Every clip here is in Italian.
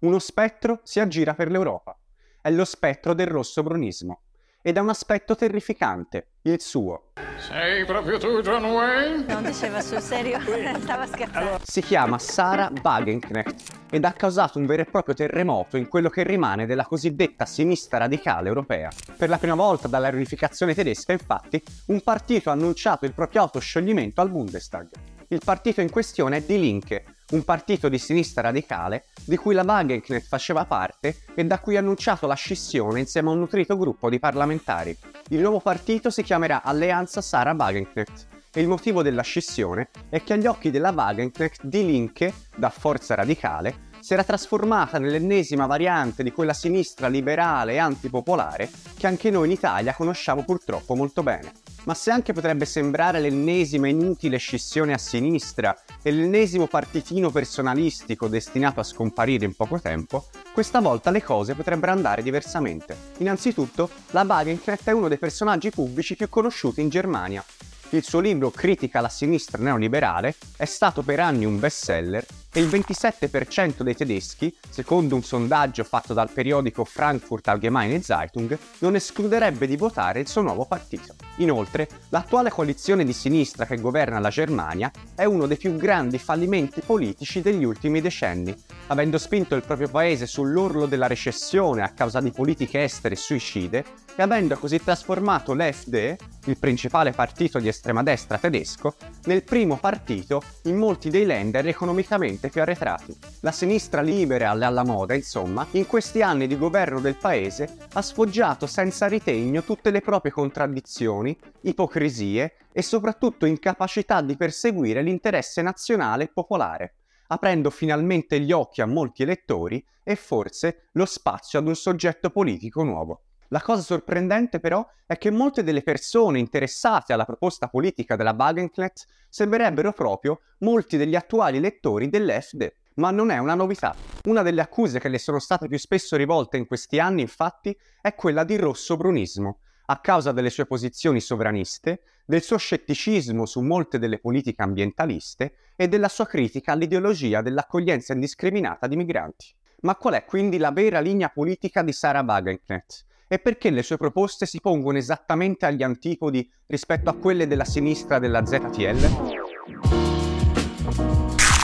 uno spettro si aggira per l'Europa. È lo spettro del rosso-brunismo. Ed ha un aspetto terrificante, il suo. Sei proprio tu, John Wayne? Non diceva sul serio, stava scherzando. Si chiama Sarah Wagenknecht ed ha causato un vero e proprio terremoto in quello che rimane della cosiddetta sinistra radicale europea. Per la prima volta dalla riunificazione tedesca, infatti, un partito ha annunciato il proprio autoscioglimento al Bundestag. Il partito in questione è Die Linke, un partito di sinistra radicale di cui la Wagenknecht faceva parte e da cui ha annunciato la scissione insieme a un nutrito gruppo di parlamentari. Il nuovo partito si chiamerà Alleanza Sarah Wagenknecht e il motivo della scissione è che agli occhi della Wagenknecht Die Linke, da forza radicale, si era trasformata nell'ennesima variante di quella sinistra liberale e antipopolare che anche noi in Italia conosciamo purtroppo molto bene. Ma se anche potrebbe sembrare l'ennesima inutile scissione a sinistra e l'ennesimo partitino personalistico destinato a scomparire in poco tempo, questa volta le cose potrebbero andare diversamente. Innanzitutto, la Wagenknecht è uno dei personaggi pubblici più conosciuti in Germania. Il suo libro Critica la sinistra neoliberale è stato per anni un bestseller e il 27% dei tedeschi, secondo un sondaggio fatto dal periodico Frankfurt Allgemeine Zeitung, non escluderebbe di votare il suo nuovo partito. Inoltre, l'attuale coalizione di sinistra che governa la Germania è uno dei più grandi fallimenti politici degli ultimi decenni, avendo spinto il proprio paese sull'orlo della recessione a causa di politiche estere suicide e avendo così trasformato l'FD, il principale partito di estrema destra tedesco, nel primo partito in molti dei lender economicamente più arretrati. La sinistra libera alla moda, insomma, in questi anni di governo del paese ha sfoggiato senza ritegno tutte le proprie contraddizioni, ipocrisie e soprattutto incapacità di perseguire l'interesse nazionale e popolare aprendo finalmente gli occhi a molti elettori e forse lo spazio ad un soggetto politico nuovo. La cosa sorprendente però è che molte delle persone interessate alla proposta politica della Wagenknecht sembrerebbero proprio molti degli attuali elettori dell'FD. Ma non è una novità. Una delle accuse che le sono state più spesso rivolte in questi anni, infatti, è quella di rosso-brunismo, a causa delle sue posizioni sovraniste, del suo scetticismo su molte delle politiche ambientaliste e della sua critica all'ideologia dell'accoglienza indiscriminata di migranti. Ma qual è quindi la vera linea politica di Sarah Wagenknecht? E perché le sue proposte si pongono esattamente agli antipodi rispetto a quelle della sinistra della ZTL?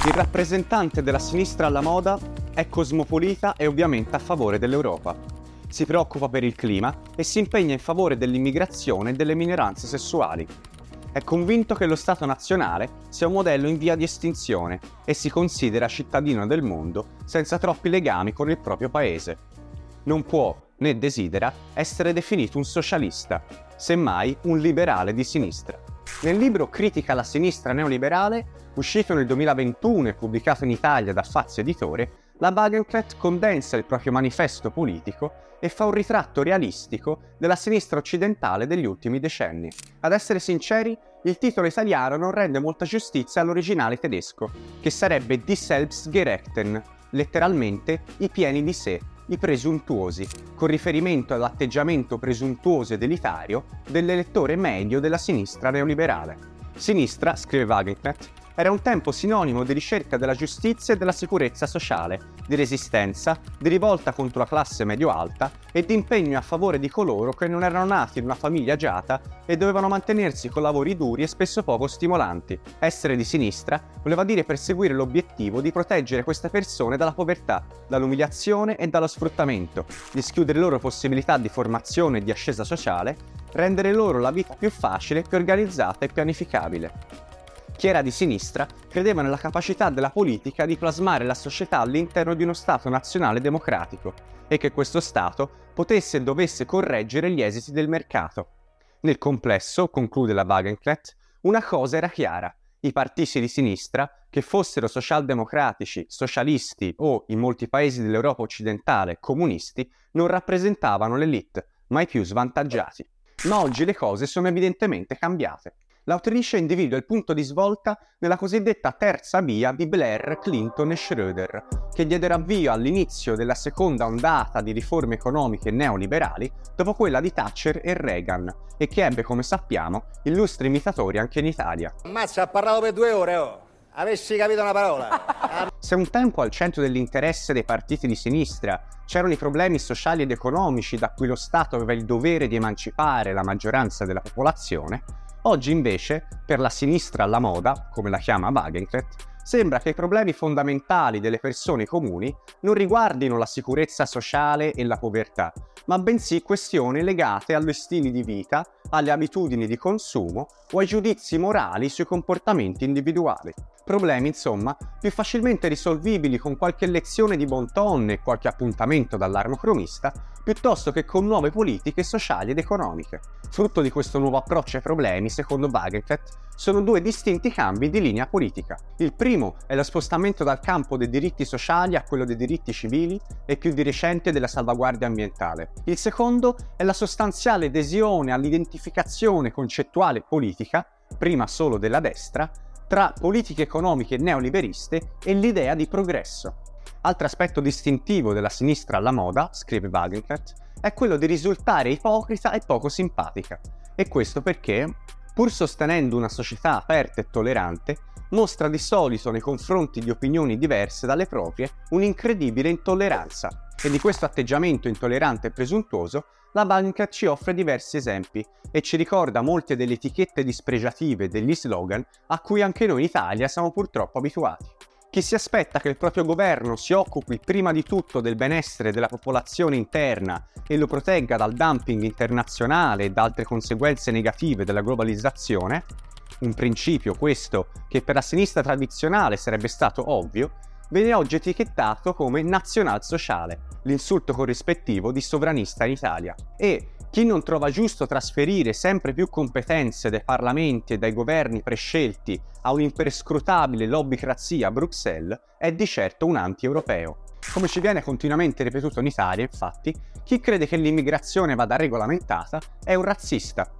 Il rappresentante della sinistra alla moda è cosmopolita e ovviamente a favore dell'Europa. Si preoccupa per il clima e si impegna in favore dell'immigrazione e delle minoranze sessuali. È convinto che lo Stato nazionale sia un modello in via di estinzione e si considera cittadino del mondo senza troppi legami con il proprio paese. Non può né desidera essere definito un socialista, semmai un liberale di sinistra. Nel libro Critica la sinistra neoliberale, uscito nel 2021 e pubblicato in Italia da Fazio Editore, la Wagenknecht condensa il proprio manifesto politico e fa un ritratto realistico della sinistra occidentale degli ultimi decenni. Ad essere sinceri, il titolo italiano non rende molta giustizia all'originale tedesco, che sarebbe Die Selbstgerechten, letteralmente i pieni di sé, i presuntuosi, con riferimento all'atteggiamento presuntuoso ed elitario dell'elettore medio della sinistra neoliberale. Sinistra, scrive Wagenknecht, era un tempo sinonimo di ricerca della giustizia e della sicurezza sociale, di resistenza, di rivolta contro la classe medio-alta e di impegno a favore di coloro che non erano nati in una famiglia agiata e dovevano mantenersi con lavori duri e spesso poco stimolanti. Essere di sinistra voleva dire perseguire l'obiettivo di proteggere queste persone dalla povertà, dall'umiliazione e dallo sfruttamento, di schiudere loro possibilità di formazione e di ascesa sociale, rendere loro la vita più facile, più organizzata e pianificabile. Chi era di sinistra credeva nella capacità della politica di plasmare la società all'interno di uno Stato nazionale democratico e che questo Stato potesse e dovesse correggere gli esiti del mercato. Nel complesso, conclude la Wagenknecht, una cosa era chiara. I partiti di sinistra, che fossero socialdemocratici, socialisti o, in molti paesi dell'Europa occidentale, comunisti, non rappresentavano l'elite, mai più svantaggiati. Ma oggi le cose sono evidentemente cambiate l'autrice individua il punto di svolta nella cosiddetta terza via di Blair, Clinton e Schroeder, che diedero avvio all'inizio della seconda ondata di riforme economiche neoliberali dopo quella di Thatcher e Reagan, e che ebbe, come sappiamo, illustri imitatori anche in Italia. Ammazza, ha parlato per due ore, oh! Avessi capito una parola. Se un tempo al centro dell'interesse dei partiti di sinistra c'erano i problemi sociali ed economici da cui lo Stato aveva il dovere di emancipare la maggioranza della popolazione, oggi invece, per la sinistra alla moda, come la chiama Wagenknecht, sembra che i problemi fondamentali delle persone comuni non riguardino la sicurezza sociale e la povertà, ma bensì questioni legate allo stili di vita, alle abitudini di consumo o ai giudizi morali sui comportamenti individuali. Problemi, insomma, più facilmente risolvibili con qualche lezione di bon ton e qualche appuntamento dall'armocromista, piuttosto che con nuove politiche sociali ed economiche. Frutto di questo nuovo approccio ai problemi, secondo Wagenknecht, sono due distinti cambi di linea politica. Il primo è lo spostamento dal campo dei diritti sociali a quello dei diritti civili e più di recente della salvaguardia ambientale. Il secondo è la sostanziale adesione all'identificazione concettuale politica, prima solo della destra, tra politiche economiche neoliberiste e l'idea di progresso. Altro aspetto distintivo della sinistra alla moda, scrive Wagenknecht, è quello di risultare ipocrita e poco simpatica. E questo perché, pur sostenendo una società aperta e tollerante, mostra di solito nei confronti di opinioni diverse dalle proprie un'incredibile intolleranza. E di questo atteggiamento intollerante e presuntuoso la banca ci offre diversi esempi e ci ricorda molte delle etichette dispregiative degli slogan a cui anche noi in Italia siamo purtroppo abituati. Chi si aspetta che il proprio governo si occupi prima di tutto del benessere della popolazione interna e lo protegga dal dumping internazionale e da altre conseguenze negative della globalizzazione, un principio questo che per la sinistra tradizionale sarebbe stato ovvio, viene oggi etichettato come nazionalsociale, l'insulto corrispettivo di sovranista in Italia. E chi non trova giusto trasferire sempre più competenze dai parlamenti e dai governi prescelti a un'imperscrutabile lobbycrazia a Bruxelles è di certo un anti-europeo. Come ci viene continuamente ripetuto in Italia, infatti, chi crede che l'immigrazione vada regolamentata è un razzista.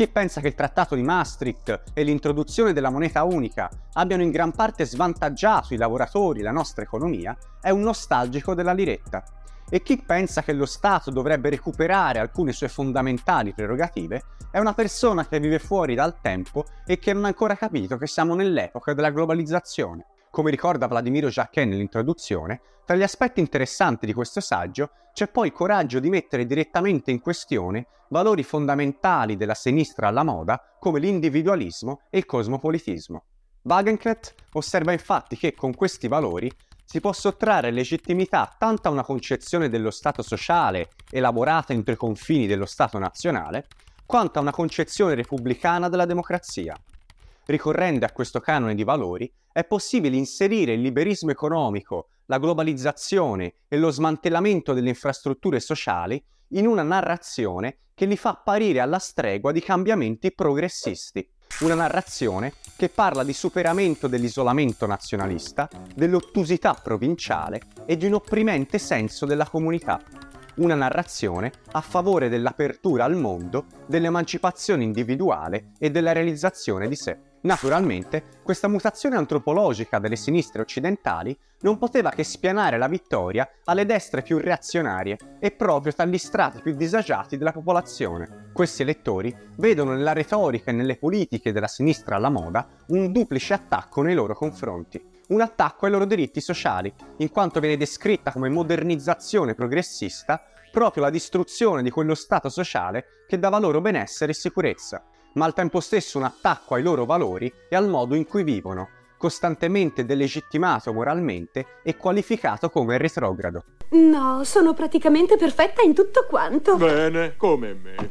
Chi pensa che il trattato di Maastricht e l'introduzione della moneta unica abbiano in gran parte svantaggiato i lavoratori e la nostra economia è un nostalgico della liretta e chi pensa che lo Stato dovrebbe recuperare alcune sue fondamentali prerogative è una persona che vive fuori dal tempo e che non ha ancora capito che siamo nell'epoca della globalizzazione. Come ricorda Vladimiro Jacquet nell'introduzione, tra gli aspetti interessanti di questo saggio c'è poi il coraggio di mettere direttamente in questione valori fondamentali della sinistra alla moda come l'individualismo e il cosmopolitismo. Wagenknecht osserva infatti che con questi valori si può sottrarre legittimità tanto a una concezione dello Stato sociale elaborata entro i confini dello Stato nazionale, quanto a una concezione repubblicana della democrazia. Ricorrendo a questo canone di valori, è possibile inserire il liberismo economico, la globalizzazione e lo smantellamento delle infrastrutture sociali in una narrazione che li fa apparire alla stregua di cambiamenti progressisti. Una narrazione che parla di superamento dell'isolamento nazionalista, dell'ottusità provinciale e di un opprimente senso della comunità. Una narrazione a favore dell'apertura al mondo, dell'emancipazione individuale e della realizzazione di sé. Naturalmente, questa mutazione antropologica delle sinistre occidentali non poteva che spianare la vittoria alle destre più reazionarie e proprio tra gli strati più disagiati della popolazione. Questi elettori vedono nella retorica e nelle politiche della sinistra alla moda un duplice attacco nei loro confronti. Un attacco ai loro diritti sociali, in quanto viene descritta come modernizzazione progressista proprio la distruzione di quello Stato sociale che dava loro benessere e sicurezza ma al tempo stesso un attacco ai loro valori e al modo in cui vivono, costantemente delegittimato moralmente e qualificato come retrogrado. No, sono praticamente perfetta in tutto quanto. Bene, come me.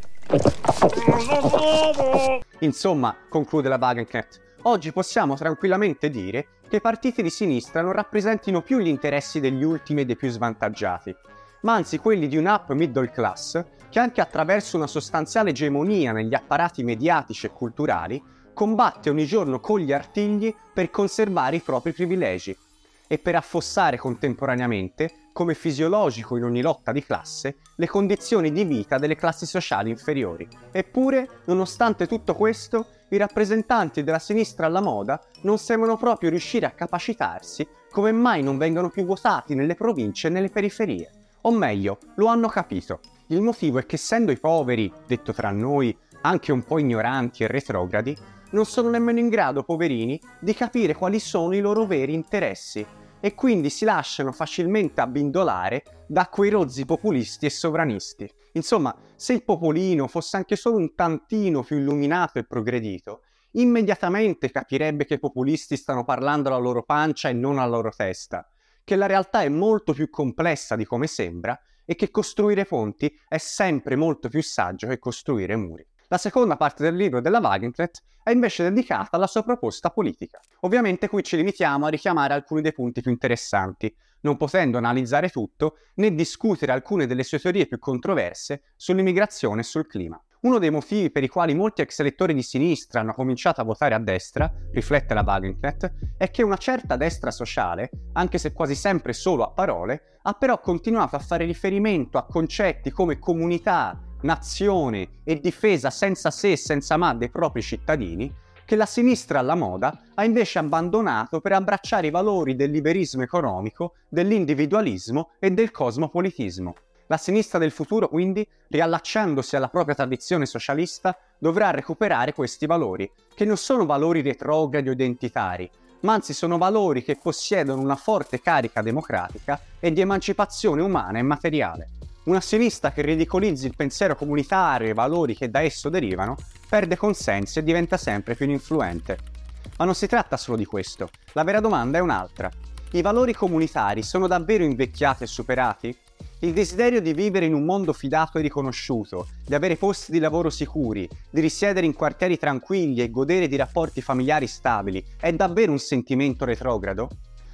Insomma, conclude la Wagenknecht, oggi possiamo tranquillamente dire che i partiti di sinistra non rappresentino più gli interessi degli ultimi e dei più svantaggiati, ma anzi quelli di un up middle class che anche attraverso una sostanziale egemonia negli apparati mediatici e culturali combatte ogni giorno con gli artigli per conservare i propri privilegi e per affossare contemporaneamente, come fisiologico in ogni lotta di classe, le condizioni di vita delle classi sociali inferiori. Eppure, nonostante tutto questo, i rappresentanti della sinistra alla moda non sembrano proprio riuscire a capacitarsi come mai non vengono più votati nelle province e nelle periferie. O meglio, lo hanno capito il motivo è che essendo i poveri, detto tra noi, anche un po' ignoranti e retrogradi, non sono nemmeno in grado, poverini, di capire quali sono i loro veri interessi e quindi si lasciano facilmente abbindolare da quei rozzi populisti e sovranisti. Insomma, se il popolino fosse anche solo un tantino più illuminato e progredito, immediatamente capirebbe che i populisti stanno parlando alla loro pancia e non alla loro testa, che la realtà è molto più complessa di come sembra e che costruire ponti è sempre molto più saggio che costruire muri. La seconda parte del libro della Wagenknecht è invece dedicata alla sua proposta politica. Ovviamente qui ci limitiamo a richiamare alcuni dei punti più interessanti, non potendo analizzare tutto né discutere alcune delle sue teorie più controverse sull'immigrazione e sul clima. Uno dei motivi per i quali molti ex elettori di sinistra hanno cominciato a votare a destra, riflette la Wagenknecht, è che una certa destra sociale, anche se quasi sempre solo a parole, ha però continuato a fare riferimento a concetti come comunità, nazione e difesa senza se e senza ma dei propri cittadini, che la sinistra alla moda ha invece abbandonato per abbracciare i valori del liberismo economico, dell'individualismo e del cosmopolitismo. La sinistra del futuro, quindi, riallacciandosi alla propria tradizione socialista, dovrà recuperare questi valori, che non sono valori retrogradi o identitari, ma anzi sono valori che possiedono una forte carica democratica e di emancipazione umana e materiale. Una sinistra che ridicolizzi il pensiero comunitario e i valori che da esso derivano perde consensi e diventa sempre più influente. Ma non si tratta solo di questo, la vera domanda è un'altra. I valori comunitari sono davvero invecchiati e superati? Il desiderio di vivere in un mondo fidato e riconosciuto, di avere posti di lavoro sicuri, di risiedere in quartieri tranquilli e godere di rapporti familiari stabili, è davvero un sentimento retrogrado?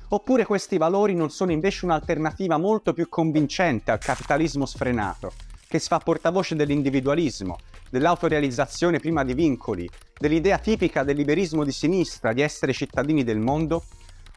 Oppure questi valori non sono invece un'alternativa molto più convincente al capitalismo sfrenato, che si fa portavoce dell'individualismo, dell'autorealizzazione prima di vincoli, dell'idea tipica del liberismo di sinistra di essere cittadini del mondo?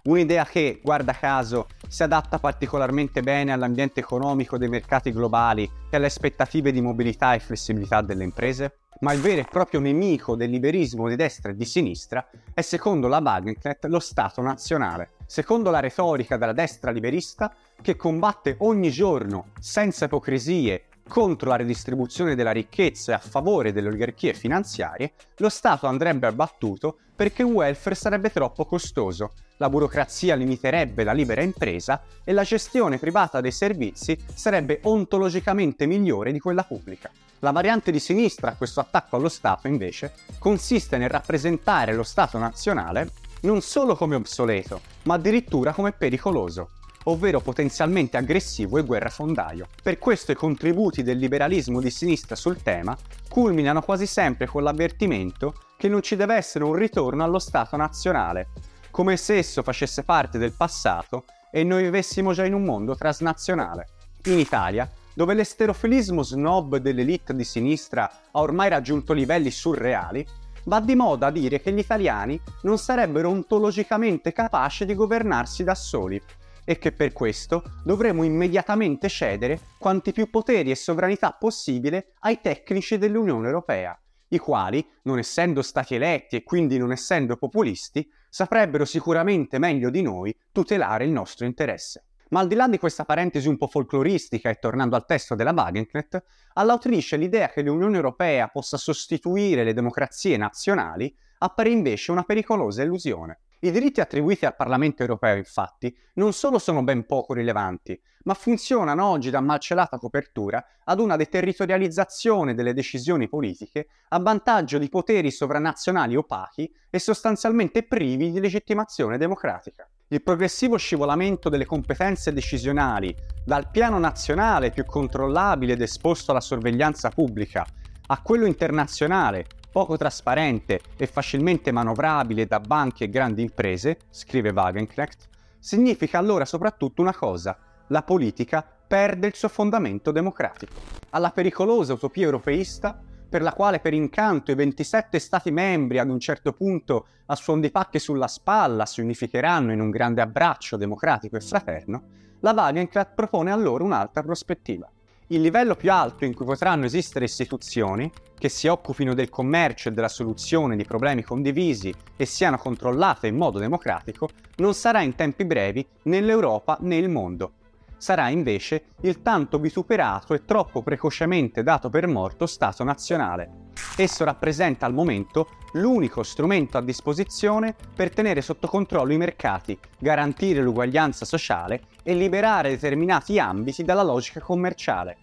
Un'idea che, guarda caso, si adatta particolarmente bene all'ambiente economico dei mercati globali e alle aspettative di mobilità e flessibilità delle imprese? Ma il vero e proprio nemico del liberismo di destra e di sinistra è, secondo la Wagenknecht, lo Stato nazionale. Secondo la retorica della destra liberista, che combatte ogni giorno, senza ipocrisie, contro la redistribuzione della ricchezza e a favore delle oligarchie finanziarie, lo Stato andrebbe abbattuto perché il welfare sarebbe troppo costoso, la burocrazia limiterebbe la libera impresa e la gestione privata dei servizi sarebbe ontologicamente migliore di quella pubblica. La variante di sinistra a questo attacco allo Stato, invece, consiste nel rappresentare lo Stato nazionale non solo come obsoleto, ma addirittura come pericoloso ovvero potenzialmente aggressivo e guerrafondaio. Per questo i contributi del liberalismo di sinistra sul tema culminano quasi sempre con l'avvertimento che non ci deve essere un ritorno allo Stato nazionale, come se esso facesse parte del passato e noi vivessimo già in un mondo transnazionale. In Italia, dove l'esterofilismo snob dell'elite di sinistra ha ormai raggiunto livelli surreali, va di moda dire che gli italiani non sarebbero ontologicamente capaci di governarsi da soli e che per questo dovremo immediatamente cedere quanti più poteri e sovranità possibile ai tecnici dell'Unione Europea, i quali, non essendo stati eletti e quindi non essendo populisti, saprebbero sicuramente meglio di noi tutelare il nostro interesse. Ma al di là di questa parentesi un po' folcloristica e tornando al testo della Wagenknecht, all'autrice l'idea che l'Unione Europea possa sostituire le democrazie nazionali appare invece una pericolosa illusione. I diritti attribuiti al Parlamento europeo, infatti, non solo sono ben poco rilevanti, ma funzionano oggi da malcelata copertura ad una deterritorializzazione delle decisioni politiche a vantaggio di poteri sovranazionali opachi e sostanzialmente privi di legittimazione democratica. Il progressivo scivolamento delle competenze decisionali dal piano nazionale più controllabile ed esposto alla sorveglianza pubblica a quello internazionale poco trasparente e facilmente manovrabile da banche e grandi imprese, scrive Wagenknecht, significa allora soprattutto una cosa, la politica perde il suo fondamento democratico. Alla pericolosa utopia europeista, per la quale per incanto i 27 Stati membri ad un certo punto a suon di pacche sulla spalla si unificheranno in un grande abbraccio democratico e fraterno, la Wagenknecht propone allora un'altra prospettiva il livello più alto in cui potranno esistere istituzioni che si occupino del commercio e della soluzione di problemi condivisi e siano controllate in modo democratico non sarà in tempi brevi né l'Europa né il mondo. Sarà invece il tanto vituperato e troppo precocemente dato per morto Stato nazionale. Esso rappresenta al momento l'unico strumento a disposizione per tenere sotto controllo i mercati, garantire l'uguaglianza sociale e liberare determinati ambiti dalla logica commerciale.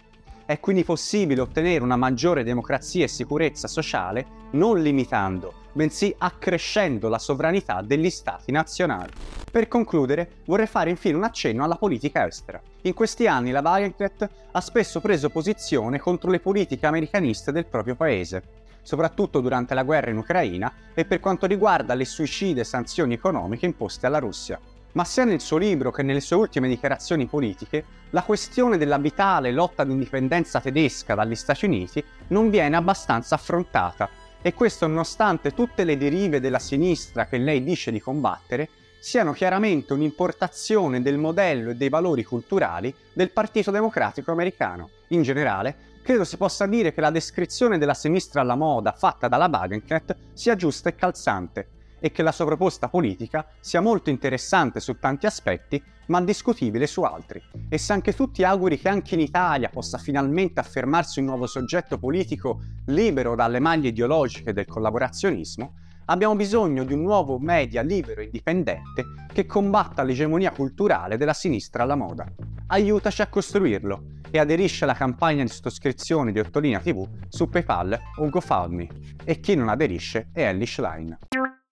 È quindi possibile ottenere una maggiore democrazia e sicurezza sociale non limitando, bensì accrescendo la sovranità degli stati nazionali. Per concludere, vorrei fare infine un accenno alla politica estera. In questi anni la Wagenknecht ha spesso preso posizione contro le politiche americaniste del proprio paese, soprattutto durante la guerra in Ucraina e per quanto riguarda le suicide sanzioni economiche imposte alla Russia ma sia nel suo libro che nelle sue ultime dichiarazioni politiche, la questione della vitale lotta d'indipendenza tedesca dagli Stati Uniti non viene abbastanza affrontata, e questo nonostante tutte le derive della sinistra che lei dice di combattere siano chiaramente un'importazione del modello e dei valori culturali del Partito Democratico americano. In generale, credo si possa dire che la descrizione della sinistra alla moda fatta dalla Wagenknecht sia giusta e calzante, e che la sua proposta politica sia molto interessante su tanti aspetti, ma discutibile su altri. E se anche tu ti auguri che anche in Italia possa finalmente affermarsi un nuovo soggetto politico libero dalle maglie ideologiche del collaborazionismo, abbiamo bisogno di un nuovo media libero e indipendente che combatta l'egemonia culturale della sinistra alla moda. Aiutaci a costruirlo e aderisci alla campagna di sottoscrizione di Ottolina TV su PayPal o GoFundMe. E chi non aderisce è Ellie Line.